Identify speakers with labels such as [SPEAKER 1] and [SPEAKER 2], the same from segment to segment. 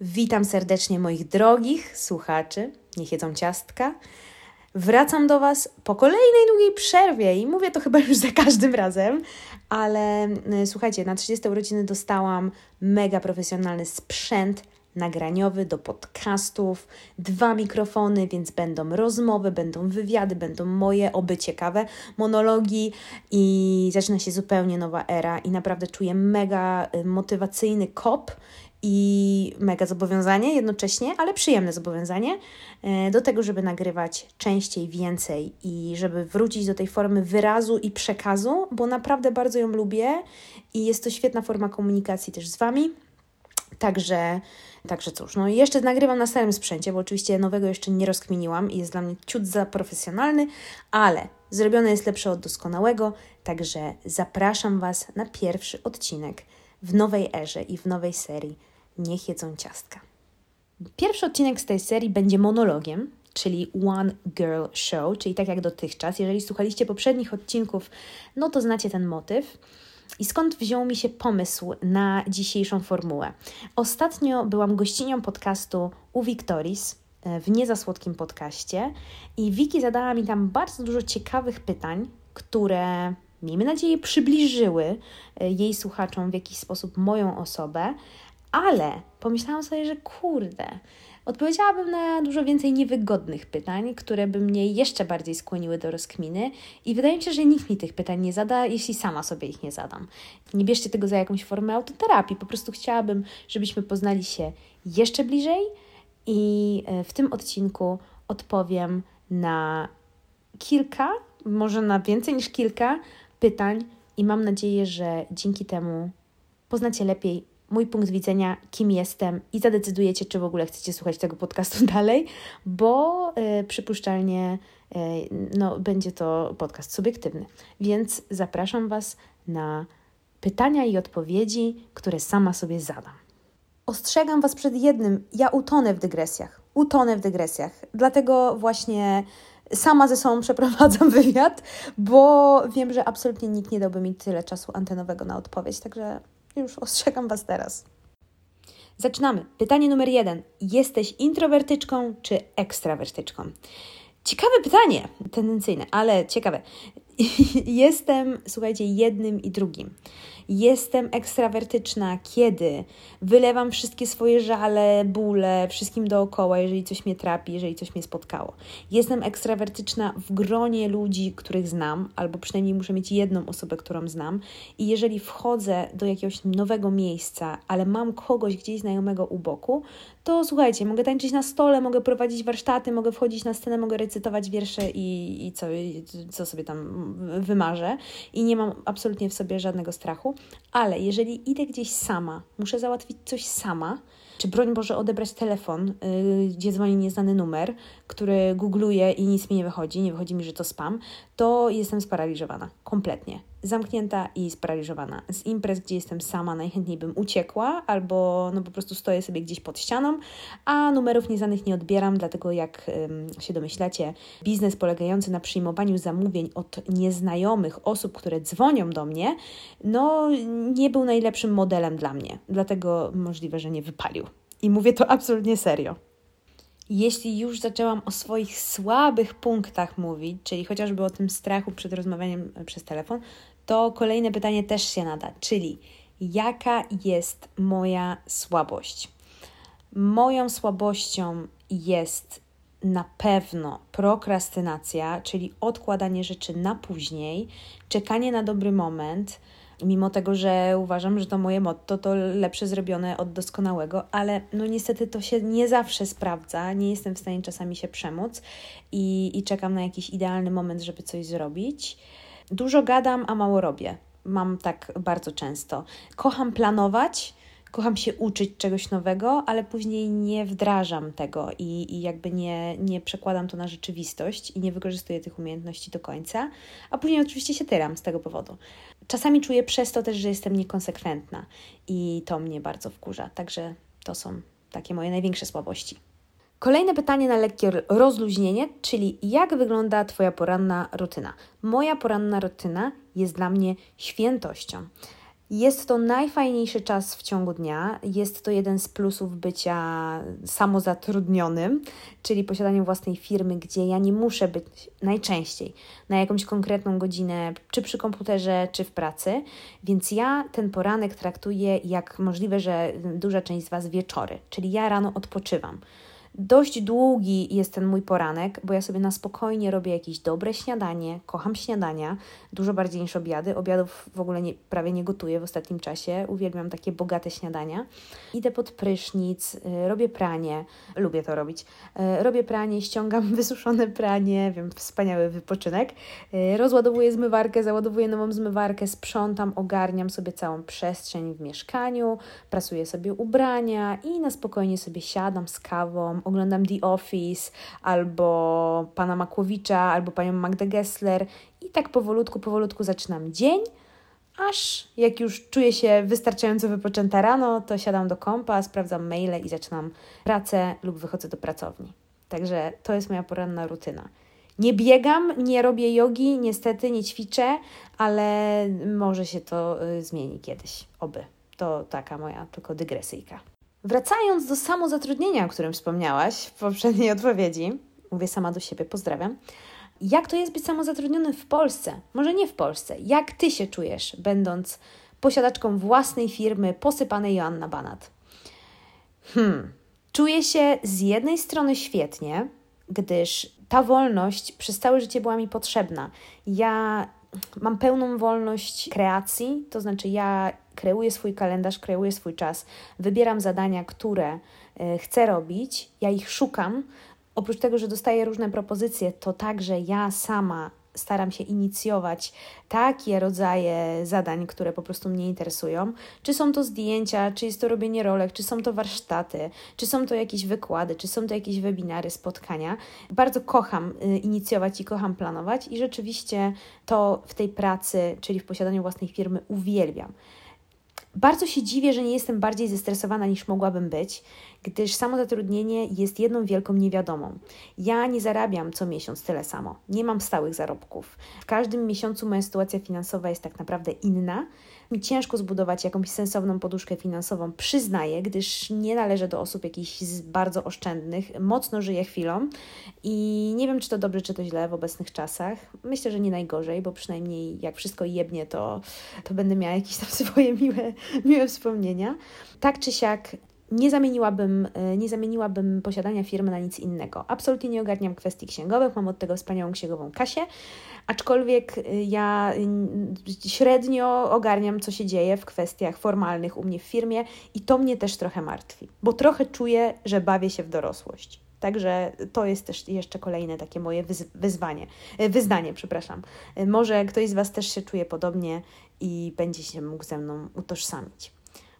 [SPEAKER 1] Witam serdecznie moich drogich słuchaczy, niech jedzą ciastka. Wracam do Was po kolejnej długiej przerwie i mówię to chyba już za każdym razem, ale y, słuchajcie, na 30 urodziny dostałam mega profesjonalny sprzęt nagraniowy do podcastów, dwa mikrofony, więc będą rozmowy, będą wywiady, będą moje, oby ciekawe monologi i zaczyna się zupełnie nowa era i naprawdę czuję mega y, motywacyjny kop i mega zobowiązanie jednocześnie, ale przyjemne zobowiązanie e, do tego, żeby nagrywać częściej, więcej i żeby wrócić do tej formy wyrazu i przekazu, bo naprawdę bardzo ją lubię i jest to świetna forma komunikacji też z Wami. Także, także cóż, no jeszcze nagrywam na starym sprzęcie, bo oczywiście nowego jeszcze nie rozkminiłam i jest dla mnie ciut za profesjonalny, ale zrobione jest lepsze od doskonałego, także zapraszam Was na pierwszy odcinek w nowej erze i w nowej serii Niech jedzą ciastka. Pierwszy odcinek z tej serii będzie monologiem, czyli One Girl Show, czyli tak jak dotychczas. Jeżeli słuchaliście poprzednich odcinków, no to znacie ten motyw. I skąd wziął mi się pomysł na dzisiejszą formułę? Ostatnio byłam gościnią podcastu u Victoris e, w Niezasłodkim podcaście i Wiki zadała mi tam bardzo dużo ciekawych pytań, które miejmy nadzieję przybliżyły e, jej słuchaczom w jakiś sposób moją osobę, ale pomyślałam sobie, że kurde, odpowiedziałabym na dużo więcej niewygodnych pytań, które by mnie jeszcze bardziej skłoniły do rozkminy i wydaje mi się, że nikt mi tych pytań nie zada, jeśli sama sobie ich nie zadam. Nie bierzcie tego za jakąś formę autoterapii, po prostu chciałabym, żebyśmy poznali się jeszcze bliżej i e, w tym odcinku odpowiem na kilka, może na więcej niż kilka pytań i mam nadzieję, że dzięki temu poznacie lepiej mój punkt widzenia, kim jestem i zadecydujecie, czy w ogóle chcecie słuchać tego podcastu dalej, bo y, przypuszczalnie y, no, będzie to podcast subiektywny. Więc zapraszam Was na pytania i odpowiedzi, które sama sobie zadam. Ostrzegam Was przed jednym, ja utonę w dygresjach. Utonę w dygresjach. Dlatego właśnie sama ze sobą przeprowadzam wywiad, bo wiem, że absolutnie nikt nie dałby mi tyle czasu antenowego na odpowiedź, także już ostrzegam Was teraz. Zaczynamy. Pytanie numer jeden. Jesteś introwertyczką czy ekstrawertyczką? Ciekawe pytanie, tendencyjne, ale ciekawe. Jestem, słuchajcie, jednym i drugim. Jestem ekstrawertyczna, kiedy wylewam wszystkie swoje żale, bóle wszystkim dookoła, jeżeli coś mnie trapi, jeżeli coś mnie spotkało. Jestem ekstrawertyczna w gronie ludzi, których znam, albo przynajmniej muszę mieć jedną osobę, którą znam. I jeżeli wchodzę do jakiegoś nowego miejsca, ale mam kogoś gdzieś znajomego u boku, to słuchajcie, mogę tańczyć na stole, mogę prowadzić warsztaty, mogę wchodzić na scenę, mogę recytować wiersze i, i co, co sobie tam wymarzę. I nie mam absolutnie w sobie żadnego strachu ale jeżeli idę gdzieś sama, muszę załatwić coś sama, czy broń Boże odebrać telefon, yy, gdzie dzwoni nieznany numer, który googluję i nic mi nie wychodzi, nie wychodzi mi, że to spam, to jestem sparaliżowana. Kompletnie zamknięta i sparaliżowana. Z imprez, gdzie jestem sama, najchętniej bym uciekła, albo no po prostu stoję sobie gdzieś pod ścianą, a numerów nieznanych nie odbieram, dlatego jak ym, się domyślacie, biznes polegający na przyjmowaniu zamówień od nieznajomych osób, które dzwonią do mnie, no nie był najlepszym modelem dla mnie. Dlatego możliwe, że nie wypalił. I mówię to absolutnie serio. Jeśli już zaczęłam o swoich słabych punktach mówić, czyli chociażby o tym strachu przed rozmawianiem przez telefon, to kolejne pytanie też się nada, czyli jaka jest moja słabość? Moją słabością jest na pewno prokrastynacja, czyli odkładanie rzeczy na później, czekanie na dobry moment, mimo tego, że uważam, że to moje motto to lepsze zrobione od doskonałego, ale no niestety to się nie zawsze sprawdza, nie jestem w stanie czasami się przemóc i, i czekam na jakiś idealny moment, żeby coś zrobić. Dużo gadam, a mało robię. Mam tak bardzo często. Kocham planować, kocham się uczyć czegoś nowego, ale później nie wdrażam tego i, i jakby nie, nie przekładam to na rzeczywistość i nie wykorzystuję tych umiejętności do końca, a później oczywiście się tyram z tego powodu. Czasami czuję przez to też, że jestem niekonsekwentna i to mnie bardzo wkurza. Także to są takie moje największe słabości. Kolejne pytanie na lekkie rozluźnienie, czyli jak wygląda Twoja poranna rutyna? Moja poranna rutyna jest dla mnie świętością. Jest to najfajniejszy czas w ciągu dnia. Jest to jeden z plusów bycia samozatrudnionym, czyli posiadaniem własnej firmy, gdzie ja nie muszę być najczęściej na jakąś konkretną godzinę, czy przy komputerze, czy w pracy. Więc ja ten poranek traktuję jak możliwe, że duża część z Was wieczory, czyli ja rano odpoczywam. Dość długi jest ten mój poranek, bo ja sobie na spokojnie robię jakieś dobre śniadanie. Kocham śniadania dużo bardziej niż obiady. Obiadów w ogóle nie, prawie nie gotuję w ostatnim czasie. Uwielbiam takie bogate śniadania. Idę pod prysznic, y, robię pranie. Lubię to robić. Y, robię pranie, ściągam wysuszone pranie. Wiem, wspaniały wypoczynek. Y, rozładowuję zmywarkę, załadowuję nową zmywarkę, sprzątam, ogarniam sobie całą przestrzeń w mieszkaniu, prasuję sobie ubrania i na spokojnie sobie siadam z kawą, oglądam The Office, albo pana Makłowicza, albo panią Magdę Gessler i tak powolutku, powolutku zaczynam dzień, aż jak już czuję się wystarczająco wypoczęta rano, to siadam do kompa, sprawdzam maile i zaczynam pracę lub wychodzę do pracowni. Także to jest moja poranna rutyna. Nie biegam, nie robię jogi, niestety nie ćwiczę, ale może się to y, zmieni kiedyś. Oby. To taka moja tylko dygresyjka. Wracając do samozatrudnienia, o którym wspomniałaś w poprzedniej odpowiedzi, mówię sama do siebie, pozdrawiam. Jak to jest być samozatrudnionym w Polsce? Może nie w Polsce. Jak ty się czujesz, będąc posiadaczką własnej firmy posypanej Joanna Banat? Hmm. Czuję się z jednej strony świetnie, gdyż ta wolność przez całe życie była mi potrzebna. Ja mam pełną wolność kreacji, to znaczy ja kreuję swój kalendarz, kreuję swój czas, wybieram zadania, które e, chcę robić, ja ich szukam. Oprócz tego, że dostaję różne propozycje, to także ja sama staram się inicjować takie rodzaje zadań, które po prostu mnie interesują. Czy są to zdjęcia, czy jest to robienie rolek, czy są to warsztaty, czy są to jakieś wykłady, czy są to jakieś webinary, spotkania. Bardzo kocham y, inicjować i kocham planować i rzeczywiście to w tej pracy, czyli w posiadaniu własnej firmy uwielbiam. Bardzo się dziwię, że nie jestem bardziej zestresowana niż mogłabym być, gdyż samozatrudnienie jest jedną wielką niewiadomą. Ja nie zarabiam co miesiąc tyle samo, nie mam stałych zarobków. W każdym miesiącu moja sytuacja finansowa jest tak naprawdę inna ciężko zbudować jakąś sensowną poduszkę finansową, przyznaję, gdyż nie należę do osób jakichś bardzo oszczędnych, mocno żyję chwilą i nie wiem, czy to dobrze, czy to źle w obecnych czasach. Myślę, że nie najgorzej, bo przynajmniej jak wszystko jebnie, to, to będę miała jakieś tam swoje miłe, miłe wspomnienia. Tak czy siak, nie zamieniłabym, e, nie zamieniłabym posiadania firmy na nic innego. Absolutnie nie ogarniam kwestii księgowych, mam od tego wspaniałą księgową Kasię, aczkolwiek e, ja średnio ogarniam, co się dzieje w kwestiach formalnych u mnie w firmie i to mnie też trochę martwi, bo trochę czuję, że bawię się w dorosłość. Także to jest też jeszcze kolejne takie moje wyzwanie, e, wyznanie, przepraszam. Może ktoś z Was też się czuje podobnie i będzie się mógł ze mną utożsamić.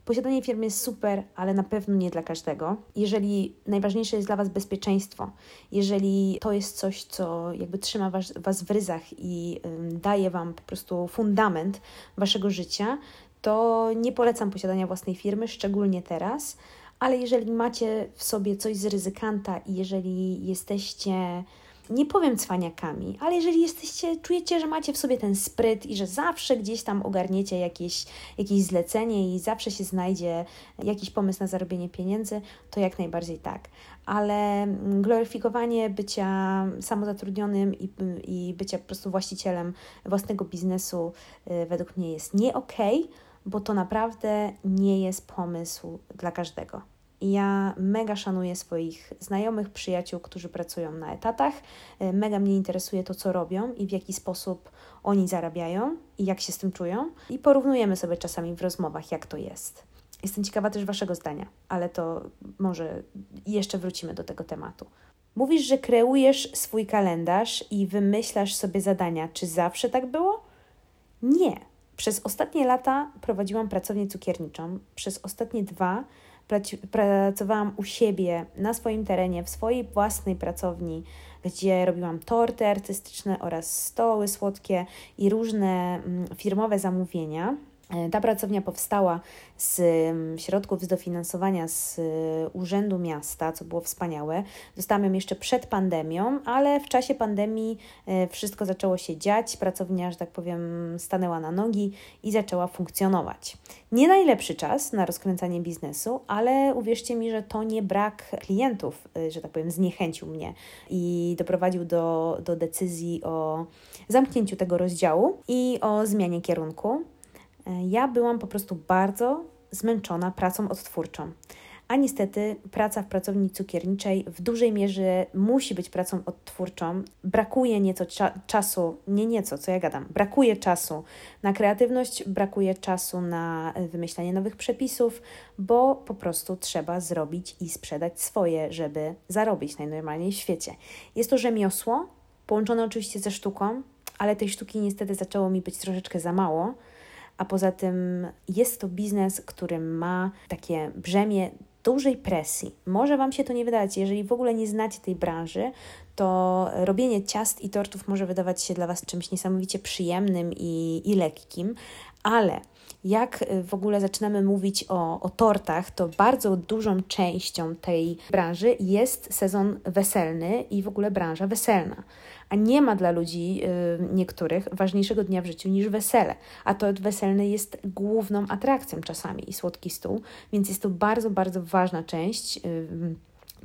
[SPEAKER 1] Posiadanie firmy jest super, ale na pewno nie dla każdego. Jeżeli najważniejsze jest dla Was bezpieczeństwo, jeżeli to jest coś, co jakby trzyma was, was w ryzach i ym, daje Wam po prostu fundament Waszego życia, to nie polecam posiadania własnej firmy, szczególnie teraz. Ale jeżeli macie w sobie coś z ryzykanta i jeżeli jesteście nie powiem cwaniakami, ale jeżeli jesteście, czujecie, że macie w sobie ten spryt i że zawsze gdzieś tam ogarniecie jakieś, jakieś zlecenie i zawsze się znajdzie jakiś pomysł na zarobienie pieniędzy, to jak najbardziej tak. Ale gloryfikowanie bycia samozatrudnionym i, i bycia po prostu właścicielem własnego biznesu y, według mnie jest nie okej, okay, bo to naprawdę nie jest pomysł dla każdego. Ja mega szanuję swoich znajomych, przyjaciół, którzy pracują na etatach. E, mega mnie interesuje to, co robią i w jaki sposób oni zarabiają i jak się z tym czują. I porównujemy sobie czasami w rozmowach, jak to jest. Jestem ciekawa też Waszego zdania, ale to może jeszcze wrócimy do tego tematu. Mówisz, że kreujesz swój kalendarz i wymyślasz sobie zadania. Czy zawsze tak było? Nie. Przez ostatnie lata prowadziłam pracownię cukierniczą. Przez ostatnie dwa pracowałam u siebie, na swoim terenie, w swojej własnej pracowni, gdzie robiłam torty artystyczne oraz stoły słodkie i różne mm, firmowe zamówienia. E, ta pracownia powstała z mm, środków z dofinansowania z e, Urzędu Miasta, co było wspaniałe. Dostałam ją jeszcze przed pandemią, ale w czasie pandemii e, wszystko zaczęło się dziać. Pracownia, że tak powiem, stanęła na nogi i zaczęła funkcjonować. Nie najlepszy czas na rozkręcanie biznesu, ale uwierzcie mi, że to nie brak klientów, że tak powiem, zniechęcił mnie i doprowadził do, do decyzji o zamknięciu tego rozdziału i o zmianie kierunku. E, ja byłam po prostu bardzo zmęczona pracą odtwórczą. A niestety praca w pracowni cukierniczej w dużej mierze musi być pracą odtwórczą. Brakuje nieco cza czasu, nie nieco, co ja gadam, brakuje czasu na kreatywność, brakuje czasu na wymyślanie nowych przepisów, bo po prostu trzeba zrobić i sprzedać swoje, żeby zarobić najnormalniej w świecie. Jest to rzemiosło, połączone oczywiście ze sztuką, ale tej sztuki niestety zaczęło mi być troszeczkę za mało a poza tym jest to biznes, który ma takie brzemię dużej presji. Może Wam się to nie wydawać, jeżeli w ogóle nie znacie tej branży, to robienie ciast i tortów może wydawać się dla Was czymś niesamowicie przyjemnym i, i lekkim, ale jak w ogóle zaczynamy mówić o, o tortach, to bardzo dużą częścią tej branży jest sezon weselny i w ogóle branża weselna. A nie ma dla ludzi y, niektórych ważniejszego dnia w życiu niż wesele, a to weselny jest główną atrakcją czasami i słodki stół, więc jest to bardzo, bardzo ważna część y,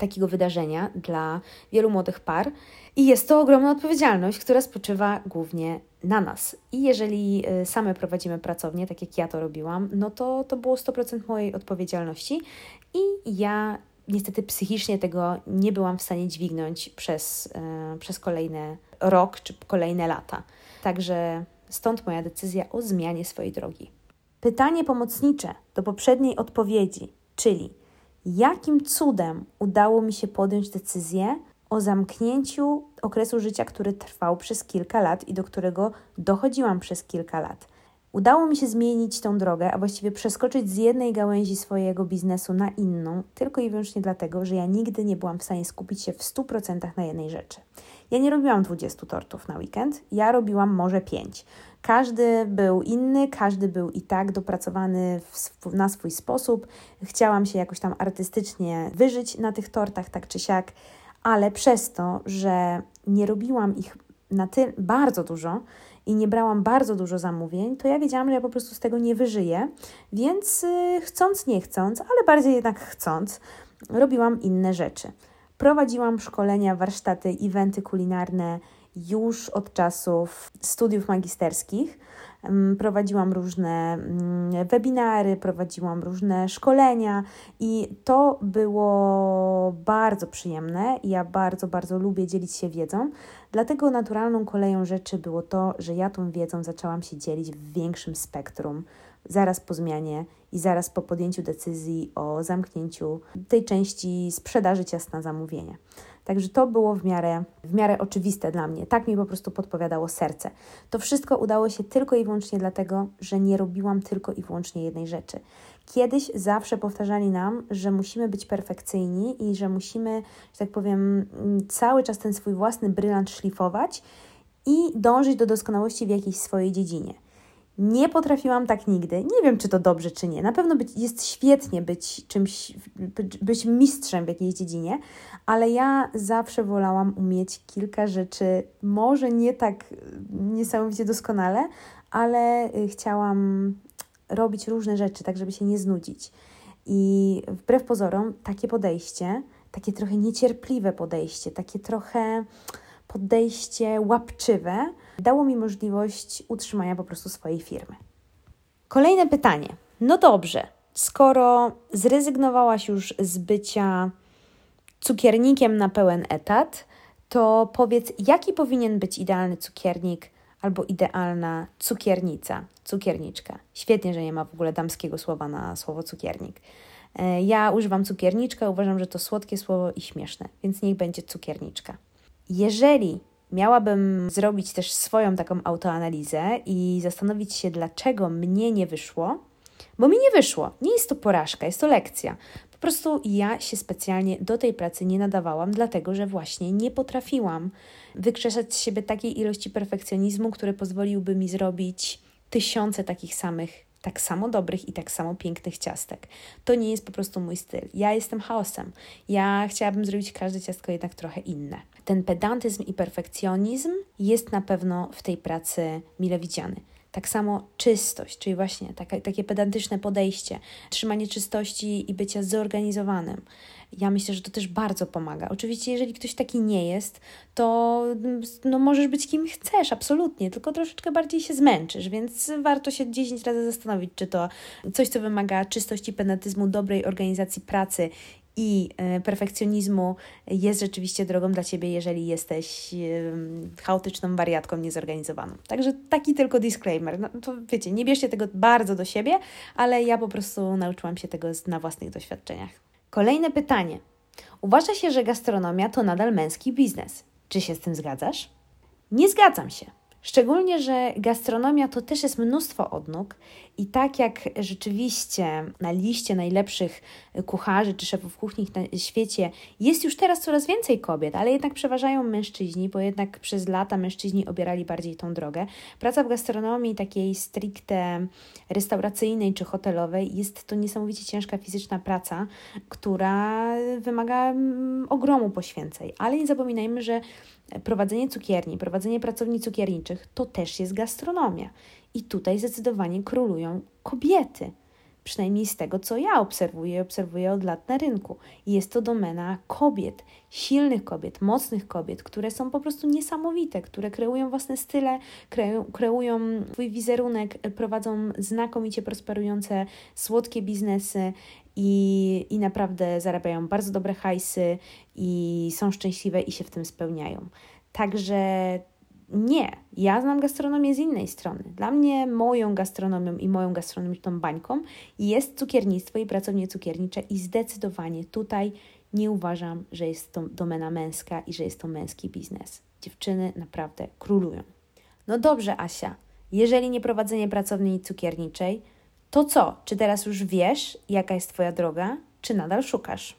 [SPEAKER 1] takiego wydarzenia dla wielu młodych par i jest to ogromna odpowiedzialność, która spoczywa głównie na nas. I jeżeli y, same prowadzimy pracownię, tak jak ja to robiłam, no to to było 100% mojej odpowiedzialności i ja niestety psychicznie tego nie byłam w stanie dźwignąć przez, yy, przez kolejny rok czy kolejne lata. Także stąd moja decyzja o zmianie swojej drogi. Pytanie pomocnicze do poprzedniej odpowiedzi, czyli jakim cudem udało mi się podjąć decyzję o zamknięciu okresu życia, który trwał przez kilka lat i do którego dochodziłam przez kilka lat. Udało mi się zmienić tą drogę, a właściwie przeskoczyć z jednej gałęzi swojego biznesu na inną, tylko i wyłącznie dlatego, że ja nigdy nie byłam w stanie skupić się w 100% na jednej rzeczy. Ja nie robiłam 20 tortów na weekend, ja robiłam może 5. Każdy był inny, każdy był i tak dopracowany w, na swój sposób. Chciałam się jakoś tam artystycznie wyżyć na tych tortach, tak czy siak, ale przez to, że nie robiłam ich na tyle bardzo dużo, i nie brałam bardzo dużo zamówień, to ja wiedziałam, że ja po prostu z tego nie wyżyję, więc yy, chcąc, nie chcąc, ale bardziej jednak chcąc, robiłam inne rzeczy. Prowadziłam szkolenia, warsztaty, eventy kulinarne już od czasów studiów magisterskich. Prowadziłam różne mm, webinary, prowadziłam różne szkolenia i to było bardzo przyjemne. Ja bardzo, bardzo lubię dzielić się wiedzą. Dlatego naturalną koleją rzeczy było to, że ja tą wiedzą zaczęłam się dzielić w większym spektrum zaraz po zmianie i zaraz po podjęciu decyzji o zamknięciu tej części sprzedaży ciast na zamówienie. Także to było w miarę, w miarę oczywiste dla mnie. Tak mi po prostu podpowiadało serce. To wszystko udało się tylko i wyłącznie dlatego, że nie robiłam tylko i wyłącznie jednej rzeczy. Kiedyś zawsze powtarzali nam, że musimy być perfekcyjni i że musimy, że tak powiem, cały czas ten swój własny brylant szlifować i dążyć do doskonałości w jakiejś swojej dziedzinie. Nie potrafiłam tak nigdy. Nie wiem, czy to dobrze, czy nie. Na pewno być, jest świetnie być czymś, być mistrzem w jakiejś dziedzinie, ale ja zawsze wolałam umieć kilka rzeczy, może nie tak niesamowicie doskonale, ale y, chciałam robić różne rzeczy, tak żeby się nie znudzić. I wbrew pozorom, takie podejście, takie trochę niecierpliwe podejście, takie trochę podejście łapczywe dało mi możliwość utrzymania po prostu swojej firmy. Kolejne pytanie. No dobrze, skoro zrezygnowałaś już z bycia cukiernikiem na pełen etat, to powiedz, jaki powinien być idealny cukiernik albo idealna cukiernica, cukierniczka. Świetnie, że nie ma w ogóle damskiego słowa na słowo cukiernik. E, ja używam cukierniczka, uważam, że to słodkie słowo i śmieszne, więc niech będzie cukierniczka. Jeżeli miałabym zrobić też swoją taką autoanalizę i zastanowić się, dlaczego mnie nie wyszło, bo mi nie wyszło. Nie jest to porażka, jest to lekcja. Po prostu ja się specjalnie do tej pracy nie nadawałam, dlatego że właśnie nie potrafiłam wykrzesać z siebie takiej ilości perfekcjonizmu, który pozwoliłby mi zrobić tysiące takich samych tak samo dobrych i tak samo pięknych ciastek. To nie jest po prostu mój styl. Ja jestem chaosem. Ja chciałabym zrobić każde ciastko jednak trochę inne. Ten pedantyzm i perfekcjonizm jest na pewno w tej pracy mile widziany. Tak samo czystość, czyli właśnie takie, takie pedantyczne podejście, trzymanie czystości i bycia zorganizowanym. Ja myślę, że to też bardzo pomaga. Oczywiście, jeżeli ktoś taki nie jest, to no, możesz być kim chcesz, absolutnie, tylko troszeczkę bardziej się zmęczysz, więc warto się 10 razy zastanowić, czy to coś, co wymaga czystości, pedantyzmu, dobrej organizacji pracy i e, perfekcjonizmu jest rzeczywiście drogą dla Ciebie, jeżeli jesteś chaotyczną wariatką niezorganizowaną. Także taki tylko disclaimer. No, to wiecie, nie bierzcie tego bardzo do siebie, ale ja po prostu nauczyłam się tego na własnych doświadczeniach. Kolejne pytanie. Uważa się, że gastronomia to nadal męski biznes. Czy się z tym zgadzasz? Nie zgadzam się. Szczególnie, że gastronomia to też jest mnóstwo odnóg i tak jak rzeczywiście na liście najlepszych kucharzy czy szefów kuchni na świecie jest już teraz coraz więcej kobiet, ale jednak przeważają mężczyźni, bo jednak przez lata mężczyźni obierali bardziej tą drogę. Praca w gastronomii takiej stricte restauracyjnej czy hotelowej jest to niesamowicie ciężka fizyczna praca, która wymaga mm, ogromu poświęceń, ale nie zapominajmy, że prowadzenie cukierni, prowadzenie pracowni cukierniczych to też jest gastronomia. I tutaj zdecydowanie królują kobiety. Przynajmniej z tego, co ja obserwuję, obserwuję od lat na rynku. I jest to domena kobiet, silnych kobiet, mocnych kobiet, które są po prostu niesamowite, które kreują własne style, kreują, kreują swój wizerunek, prowadzą znakomicie prosperujące, słodkie biznesy i, i naprawdę zarabiają bardzo dobre hajsy i są szczęśliwe i się w tym spełniają. Także nie, ja znam gastronomię z innej strony. Dla mnie moją gastronomią i moją gastronomiczną bańką jest cukiernictwo i pracownie cukiernicze i zdecydowanie tutaj nie uważam, że jest to domena męska i że jest to męski biznes. Dziewczyny naprawdę królują. No dobrze, Asia, jeżeli nie prowadzenie pracowni cukierniczej, to co? Czy teraz już wiesz, jaka jest Twoja droga, czy nadal szukasz?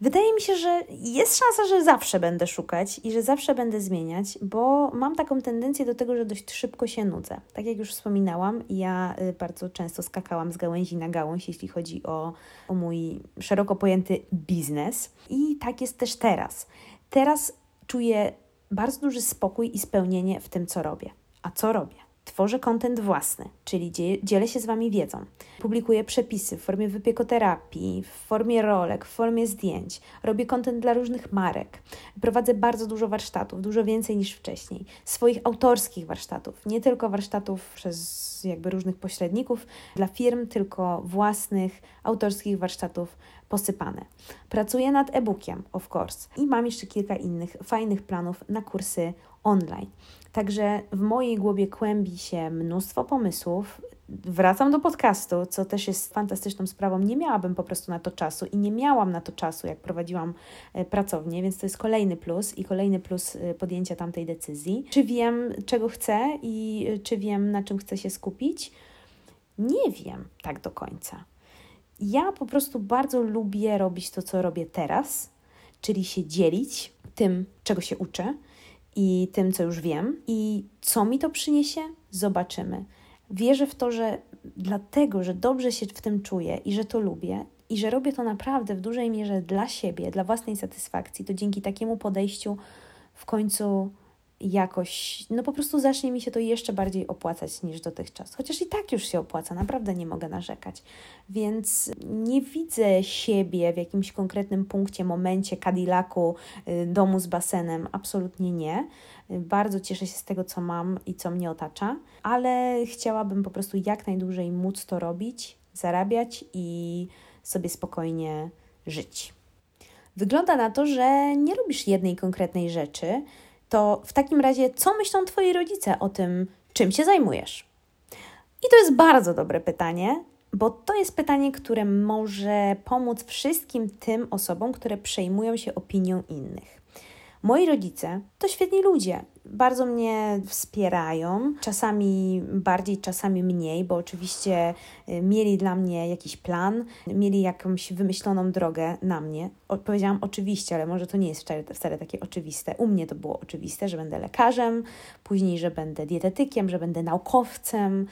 [SPEAKER 1] Wydaje mi się, że jest szansa, że zawsze będę szukać i że zawsze będę zmieniać, bo mam taką tendencję do tego, że dość szybko się nudzę. Tak jak już wspominałam, ja y, bardzo często skakałam z gałęzi na gałąź, jeśli chodzi o, o mój szeroko pojęty biznes. I tak jest też teraz. Teraz czuję bardzo duży spokój i spełnienie w tym, co robię. A co robię? Tworzę kontent własny, czyli dzielę się z Wami wiedzą. Publikuję przepisy w formie wypiekoterapii, w formie rolek, w formie zdjęć. Robię kontent dla różnych marek. Prowadzę bardzo dużo warsztatów, dużo więcej niż wcześniej. Swoich autorskich warsztatów, nie tylko warsztatów przez jakby różnych pośredników dla firm, tylko własnych autorskich warsztatów posypane. Pracuję nad e-bookiem, of course, i mam jeszcze kilka innych fajnych planów na kursy online. Także w mojej głowie kłębi się mnóstwo pomysłów. Wracam do podcastu, co też jest fantastyczną sprawą. Nie miałabym po prostu na to czasu i nie miałam na to czasu, jak prowadziłam e, pracownię, więc to jest kolejny plus i kolejny plus e, podjęcia tamtej decyzji. Czy wiem, czego chcę i e, czy wiem, na czym chcę się skupić? Nie wiem tak do końca. Ja po prostu bardzo lubię robić to, co robię teraz, czyli się dzielić tym, czego się uczę i tym, co już wiem. I co mi to przyniesie, zobaczymy. Wierzę w to, że dlatego, że dobrze się w tym czuję i że to lubię i że robię to naprawdę w dużej mierze dla siebie, dla własnej satysfakcji, to dzięki takiemu podejściu w końcu jakoś, no po prostu zacznie mi się to jeszcze bardziej opłacać niż dotychczas. Chociaż i tak już się opłaca, naprawdę nie mogę narzekać. Więc nie widzę siebie w jakimś konkretnym punkcie, momencie Cadillacu, y, domu z basenem, absolutnie nie. Bardzo cieszę się z tego, co mam i co mnie otacza, ale chciałabym po prostu jak najdłużej móc to robić, zarabiać i sobie spokojnie żyć. Wygląda na to, że nie lubisz jednej konkretnej rzeczy, to w takim razie, co myślą Twoi rodzice o tym, czym się zajmujesz? I to jest bardzo dobre pytanie, bo to jest pytanie, które może pomóc wszystkim tym osobom, które przejmują się opinią innych. Moi rodzice to świetni ludzie, bardzo mnie wspierają, czasami bardziej, czasami mniej, bo oczywiście mieli dla mnie jakiś plan, mieli jakąś wymyśloną drogę na mnie. Powiedziałam oczywiście, ale może to nie jest wcale, wcale takie oczywiste. U mnie to było oczywiste, że będę lekarzem, później, że będę dietetykiem, że będę naukowcem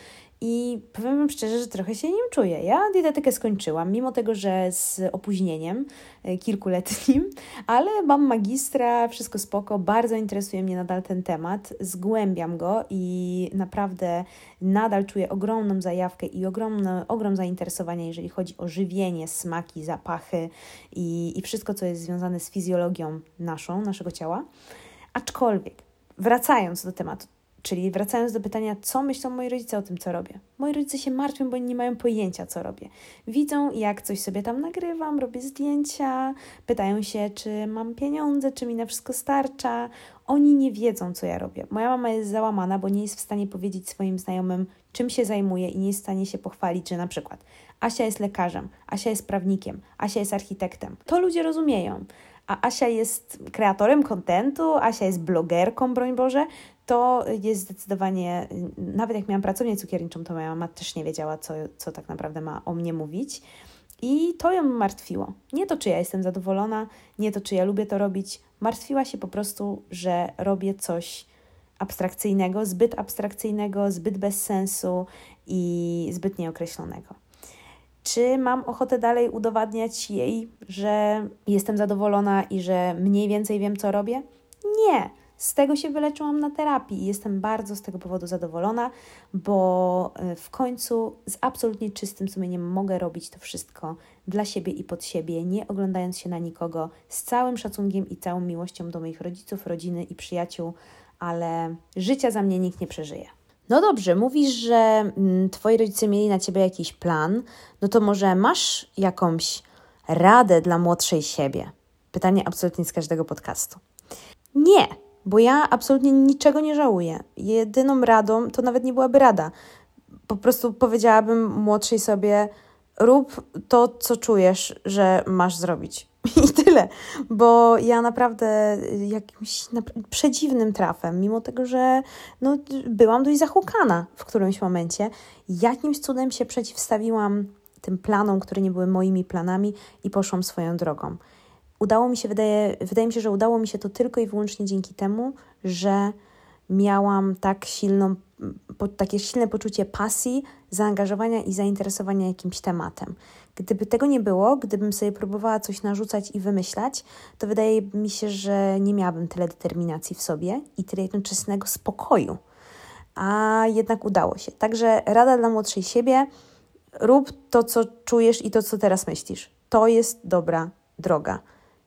[SPEAKER 1] i powiem Wam szczerze, że trochę się nim czuję. Ja dietetykę skończyłam, mimo tego, że z opóźnieniem e, kilkuletnim, ale mam magistra, wszystko spoko, bardzo interesuje mnie nadal ten temat, zgłębiam go i naprawdę nadal czuję ogromną zajawkę i ogromny, ogrom zainteresowania, jeżeli chodzi o żywienie, smaki, zapachy i, i wszystko, co jest związane z fizjologią naszą, naszego ciała. Aczkolwiek, wracając do tematu, Czyli wracając do pytania, co myślą moi rodzice o tym, co robię. Moi rodzice się martwią, bo nie mają pojęcia, co robię. Widzą, jak coś sobie tam nagrywam, robię zdjęcia, pytają się, czy mam pieniądze, czy mi na wszystko starcza. Oni nie wiedzą, co ja robię. Moja mama jest załamana, bo nie jest w stanie powiedzieć swoim znajomym, czym się zajmuje i nie jest w stanie się pochwalić, że na przykład Asia jest lekarzem, Asia jest prawnikiem, Asia jest architektem. To ludzie rozumieją a Asia jest kreatorem kontentu, Asia jest blogerką, broń Boże, to jest zdecydowanie, nawet jak miałam pracownię cukierniczą, to moja mama też nie wiedziała, co, co tak naprawdę ma o mnie mówić. I to ją martwiło. Nie to, czy ja jestem zadowolona, nie to, czy ja lubię to robić. Martwiła się po prostu, że robię coś abstrakcyjnego, zbyt abstrakcyjnego, zbyt bez sensu i zbyt nieokreślonego. Czy mam ochotę dalej udowadniać jej, że jestem zadowolona i że mniej więcej wiem, co robię? Nie. Z tego się wyleczyłam na terapii i jestem bardzo z tego powodu zadowolona, bo e, w końcu z absolutnie czystym sumieniem mogę robić to wszystko dla siebie i pod siebie, nie oglądając się na nikogo, z całym szacunkiem i całą miłością do moich rodziców, rodziny i przyjaciół, ale życia za mnie nikt nie przeżyje. No dobrze, mówisz, że mm, twoi rodzice mieli na ciebie jakiś plan, no to może masz jakąś radę dla młodszej siebie? Pytanie absolutnie z każdego podcastu. Nie, bo ja absolutnie niczego nie żałuję. Jedyną radą to nawet nie byłaby rada. Po prostu powiedziałabym młodszej sobie: rób to, co czujesz, że masz zrobić. I tyle, bo ja naprawdę jakimś przedziwnym trafem, mimo tego, że no, byłam dość zahukana w którymś momencie, jakimś cudem się przeciwstawiłam tym planom, które nie były moimi planami i poszłam swoją drogą. Udało mi się, wydaje, wydaje mi się, że udało mi się to tylko i wyłącznie dzięki temu, że miałam tak silną, takie silne poczucie pasji, zaangażowania i zainteresowania jakimś tematem. Gdyby tego nie było, gdybym sobie próbowała coś narzucać i wymyślać, to wydaje mi się, że nie miałabym tyle determinacji w sobie i tyle jednoczesnego spokoju. A jednak udało się. Także rada dla młodszej siebie: rób to, co czujesz i to, co teraz myślisz. To jest dobra droga.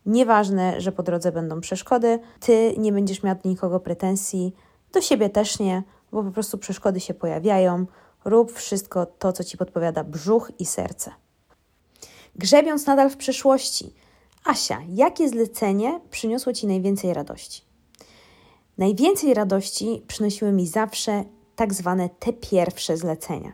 [SPEAKER 1] Nieważne, że po drodze będą przeszkody, ty nie będziesz miał do nikogo pretensji, do siebie też nie, bo po prostu przeszkody się pojawiają. Rób wszystko to, co ci podpowiada brzuch i serce. Grzebiąc nadal w przeszłości, Asia, jakie zlecenie przyniosło ci najwięcej radości? Najwięcej radości przynosiły mi zawsze tak zwane te pierwsze zlecenia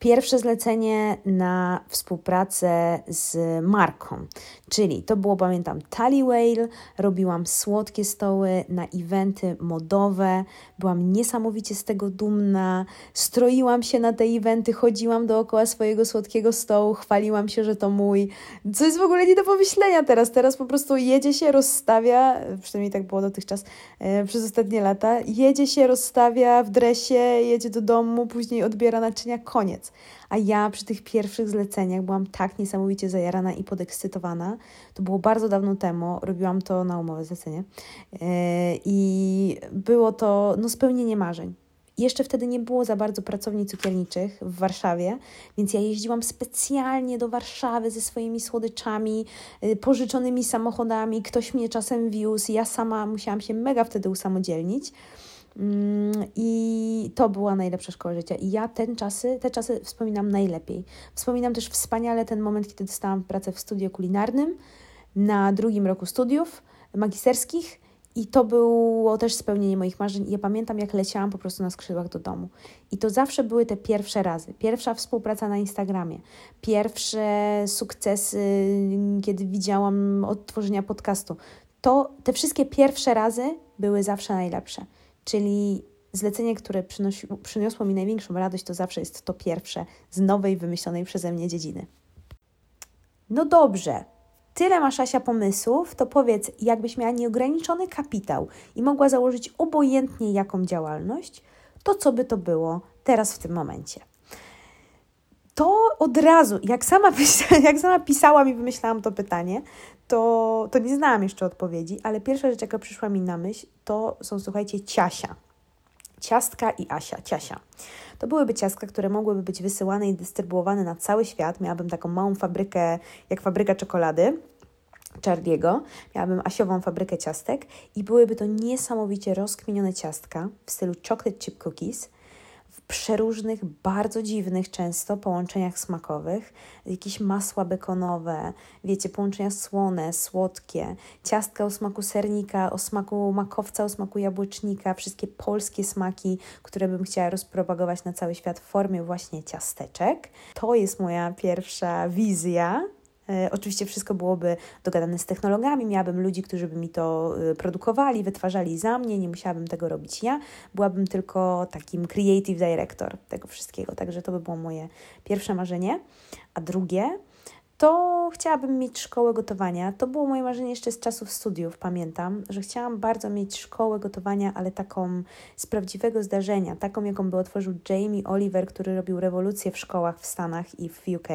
[SPEAKER 1] pierwsze zlecenie na współpracę z marką. Czyli to było, pamiętam, Tally Whale, robiłam słodkie stoły na eventy modowe, byłam niesamowicie z tego dumna, stroiłam się na te eventy, chodziłam dookoła swojego słodkiego stołu, chwaliłam się, że to mój. Co jest w ogóle nie do pomyślenia teraz. Teraz po prostu jedzie się, rozstawia, przynajmniej tak było dotychczas e, przez ostatnie lata, jedzie się, rozstawia w dresie, jedzie do domu, później odbiera naczynia, koniec. A ja przy tych pierwszych zleceniach byłam tak niesamowicie zajarana i podekscytowana. To było bardzo dawno temu, robiłam to na umowę zlecenie. Yy, I było to no, spełnienie marzeń. Jeszcze wtedy nie było za bardzo pracowni cukierniczych w Warszawie, więc ja jeździłam specjalnie do Warszawy ze swoimi słodyczami, yy, pożyczonymi samochodami. Ktoś mnie czasem wiózł, ja sama musiałam się mega wtedy usamodzielnić. Mm, I to była najlepsza szkoła życia. I ja ten czasy, te czasy wspominam najlepiej. Wspominam też wspaniale ten moment, kiedy dostałam pracę w studio kulinarnym na drugim roku studiów magisterskich. I to było też spełnienie moich marzeń. I ja pamiętam, jak leciałam po prostu na skrzydłach do domu. I to zawsze były te pierwsze razy. Pierwsza współpraca na Instagramie, pierwsze sukcesy, kiedy widziałam odtworzenia podcastu. To te wszystkie pierwsze razy były zawsze najlepsze. Czyli zlecenie, które przynosi, przyniosło mi największą radość, to zawsze jest to pierwsze z nowej, wymyślonej przeze mnie dziedziny. No dobrze, tyle masz Asia pomysłów, to powiedz, jakbyś miała nieograniczony kapitał i mogła założyć obojętnie jaką działalność, to co by to było teraz w tym momencie? To od razu, jak sama, jak sama pisałam i wymyślałam to pytanie, to, to nie znałam jeszcze odpowiedzi, ale pierwsza rzecz, jaka przyszła mi na myśl, to są, słuchajcie, ciasia. Ciastka i Asia, ciasia. To byłyby ciastka, które mogłyby być wysyłane i dystrybuowane na cały świat. Miałabym taką małą fabrykę, jak fabryka czekolady, Charlie'ego. Miałabym asiową fabrykę ciastek i byłyby to niesamowicie rozkminione ciastka w stylu chocolate chip cookies – przeróżnych, bardzo dziwnych często połączeniach smakowych, jakieś masła bekonowe, wiecie, połączenia słone, słodkie, ciastka o smaku sernika, o smaku makowca, o smaku jabłecznika, wszystkie polskie smaki, które bym chciała rozpropagować na cały świat w formie właśnie ciasteczek. To jest moja pierwsza wizja oczywiście wszystko byłoby dogadane z technologami, miałabym ludzi, którzy by mi to e, produkowali, wytwarzali za mnie, nie musiałabym tego robić ja, byłabym tylko takim creative director tego wszystkiego. Także to by było moje pierwsze marzenie. A drugie, to chciałabym mieć szkołę gotowania. To było moje marzenie jeszcze z czasów studiów, pamiętam, że chciałam bardzo mieć szkołę gotowania, ale taką z prawdziwego zdarzenia, taką jaką by otworzył Jamie Oliver, który robił rewolucję w szkołach w Stanach i w UK.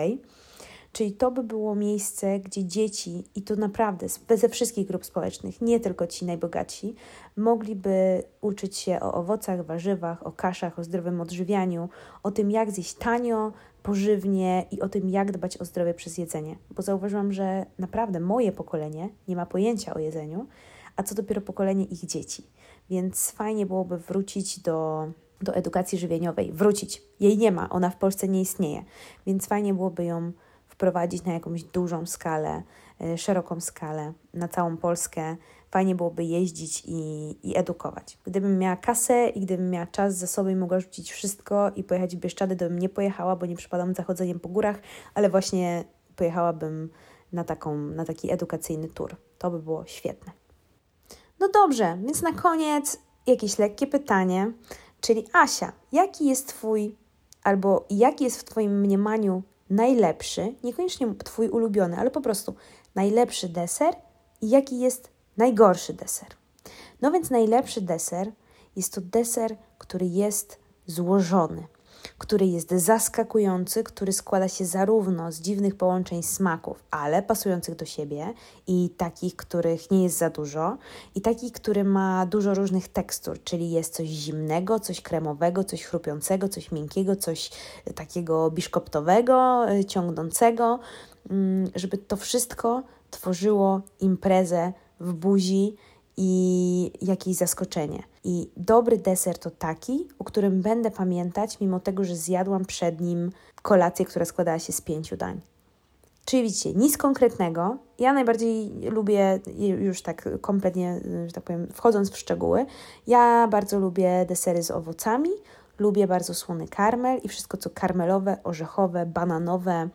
[SPEAKER 1] Czyli to by było miejsce, gdzie dzieci, i to naprawdę ze wszystkich grup społecznych, nie tylko ci najbogatsi, mogliby uczyć się o owocach, warzywach, o kaszach, o zdrowym odżywianiu, o tym, jak zjeść tanio, pożywnie i o tym, jak dbać o zdrowie przez jedzenie. Bo zauważyłam, że naprawdę moje pokolenie nie ma pojęcia o jedzeniu, a co dopiero pokolenie ich dzieci. Więc fajnie byłoby wrócić do, do edukacji żywieniowej. Wrócić. Jej nie ma, ona w Polsce nie istnieje, więc fajnie byłoby ją wprowadzić na jakąś dużą skalę, y, szeroką skalę, na całą Polskę. Fajnie byłoby jeździć i, i edukować. Gdybym miała kasę i gdybym miała czas, zasoby i mogła rzucić wszystko i pojechać w Bieszczady, to bym nie pojechała, bo nie przypadam zachodzeniem po górach, ale właśnie pojechałabym na, taką, na taki edukacyjny tour. To by było świetne. No dobrze, więc na koniec jakieś lekkie pytanie, czyli Asia, jaki jest Twój albo jaki jest w Twoim mniemaniu najlepszy, niekoniecznie Twój ulubiony, ale po prostu najlepszy deser i jaki jest najgorszy deser. No więc najlepszy deser jest to deser, który jest złożony który jest zaskakujący, który składa się zarówno z dziwnych połączeń smaków, ale pasujących do siebie i takich, których nie jest za dużo, i taki, który ma dużo różnych tekstur, czyli jest coś zimnego, coś kremowego, coś chrupiącego, coś miękkiego, coś takiego biszkoptowego, y, ciągnącego, mm, żeby to wszystko tworzyło imprezę w buzi i jakieś zaskoczenie. I dobry deser to taki, o którym będę pamiętać, mimo tego, że zjadłam przed nim kolację, która składała się z pięciu dań. Czyli widzicie, nic konkretnego. Ja najbardziej lubię, już tak kompletnie, że tak powiem, wchodząc w szczegóły, ja bardzo lubię desery z owocami, lubię bardzo słony karmel i wszystko co karmelowe, orzechowe, bananowe.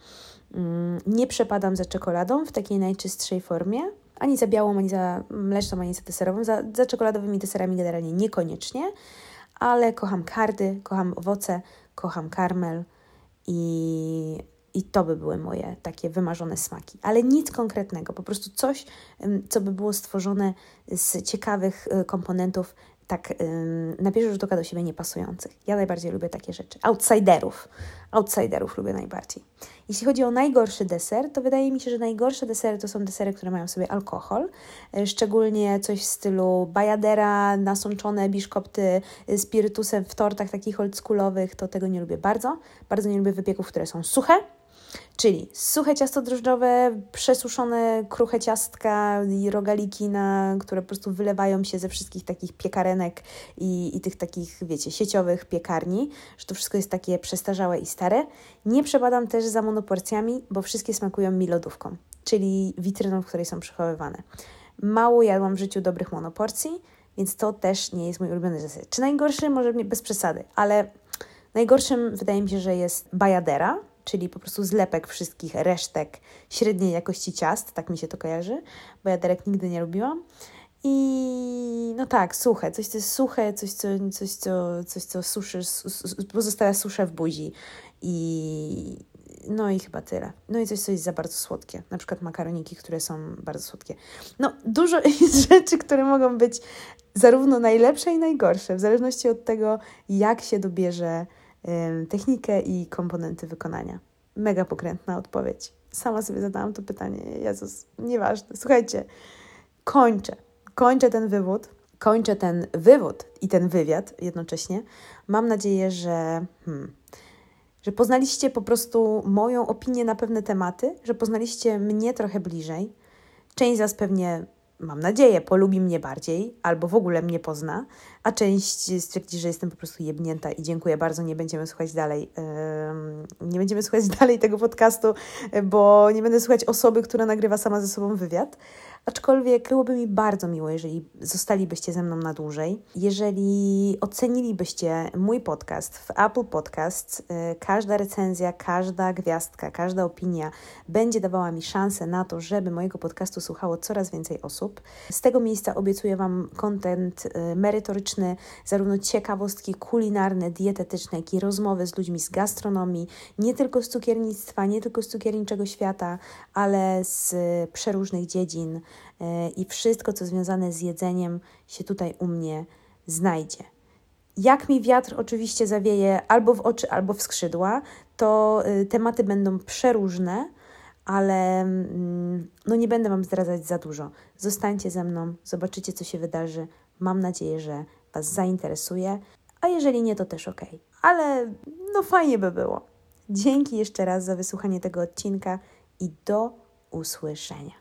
[SPEAKER 1] Mm, nie przepadam za czekoladą w takiej najczystszej formie, ani za białą, ani za mleczną, ani za deserową. Za, za czekoladowymi deserami generalnie niekoniecznie, ale kocham kardy, kocham owoce, kocham karmel i, i to by były moje takie wymarzone smaki. Ale nic konkretnego, po prostu coś, co by było stworzone z ciekawych y, komponentów, tak na pierwszy rzut oka do siebie niepasujących. Ja najbardziej lubię takie rzeczy. Outsiderów. Outsiderów lubię najbardziej. Jeśli chodzi o najgorszy deser, to wydaje mi się, że najgorsze desery to są desery, które mają sobie alkohol, e, szczególnie coś w stylu bajadera, nasączone biszkopty e, spirytusem w tortach takich oldschoolowych, to tego nie lubię bardzo. Bardzo nie lubię wypieków, które są suche, Czyli suche ciasto drożdżowe, przesuszone kruche ciastka i rogaliki, na, które po prostu wylewają się ze wszystkich takich piekarenek i, i tych takich, wiecie, sieciowych piekarni, że to wszystko jest takie przestarzałe i stare. Nie przepadam też za monoporcjami, bo wszystkie smakują mi lodówką, czyli witryną, w której są przechowywane. Mało jadłam w życiu dobrych monoporcji, więc to też nie jest mój ulubiony deser. Czy najgorszy? Może bez przesady, ale najgorszym wydaje mi się, że jest bajadera, czyli po prostu zlepek wszystkich resztek średniej jakości ciast, tak mi się to kojarzy, bo ja derek nigdy nie lubiłam. I no tak, suche, coś co jest suche, coś co, coś, co, coś, co suszy, pozostawia suszę w buzi. I no i chyba tyle. No i coś, co jest za bardzo słodkie, na przykład makaroniki, które są bardzo słodkie. No, dużo jest rzeczy, które mogą być zarówno najlepsze i najgorsze, w zależności od tego, jak się dobierze technikę i komponenty wykonania. Mega pokrętna odpowiedź. Sama sobie zadałam to pytanie. Jezus, nieważne. Słuchajcie, kończę. Kończę ten wywód. Kończę ten wywód i ten wywiad jednocześnie. Mam nadzieję, że, hmm, że poznaliście po prostu moją opinię na pewne tematy, że poznaliście mnie trochę bliżej. Część z Was pewnie mam nadzieję, polubi mnie bardziej albo w ogóle mnie pozna, a część stwierdzi, że jestem po prostu jebnięta i dziękuję bardzo, nie będziemy słuchać dalej, nie będziemy słuchać dalej tego podcastu, bo nie będę słuchać osoby, która nagrywa sama ze sobą wywiad. Aczkolwiek byłoby mi bardzo miło, jeżeli zostalibyście ze mną na dłużej. Jeżeli ocenilibyście mój podcast w Apple Podcasts, yy, każda recenzja, każda gwiazdka, każda opinia będzie dawała mi szansę na to, żeby mojego podcastu słuchało coraz więcej osób. Z tego miejsca obiecuję Wam kontent yy, merytoryczny, zarówno ciekawostki kulinarne, dietetyczne, jak i rozmowy z ludźmi z gastronomii, nie tylko z cukiernictwa, nie tylko z cukierniczego świata, ale z przeróżnych dziedzin i wszystko, co związane z jedzeniem, się tutaj u mnie znajdzie. Jak mi wiatr oczywiście zawieje albo w oczy, albo w skrzydła, to tematy będą przeróżne, ale no nie będę Wam zdradzać za dużo. Zostańcie ze mną, zobaczycie, co się wydarzy. Mam nadzieję, że Was zainteresuje, a jeżeli nie, to też ok. Ale no fajnie by było. Dzięki jeszcze raz za wysłuchanie tego odcinka i do usłyszenia.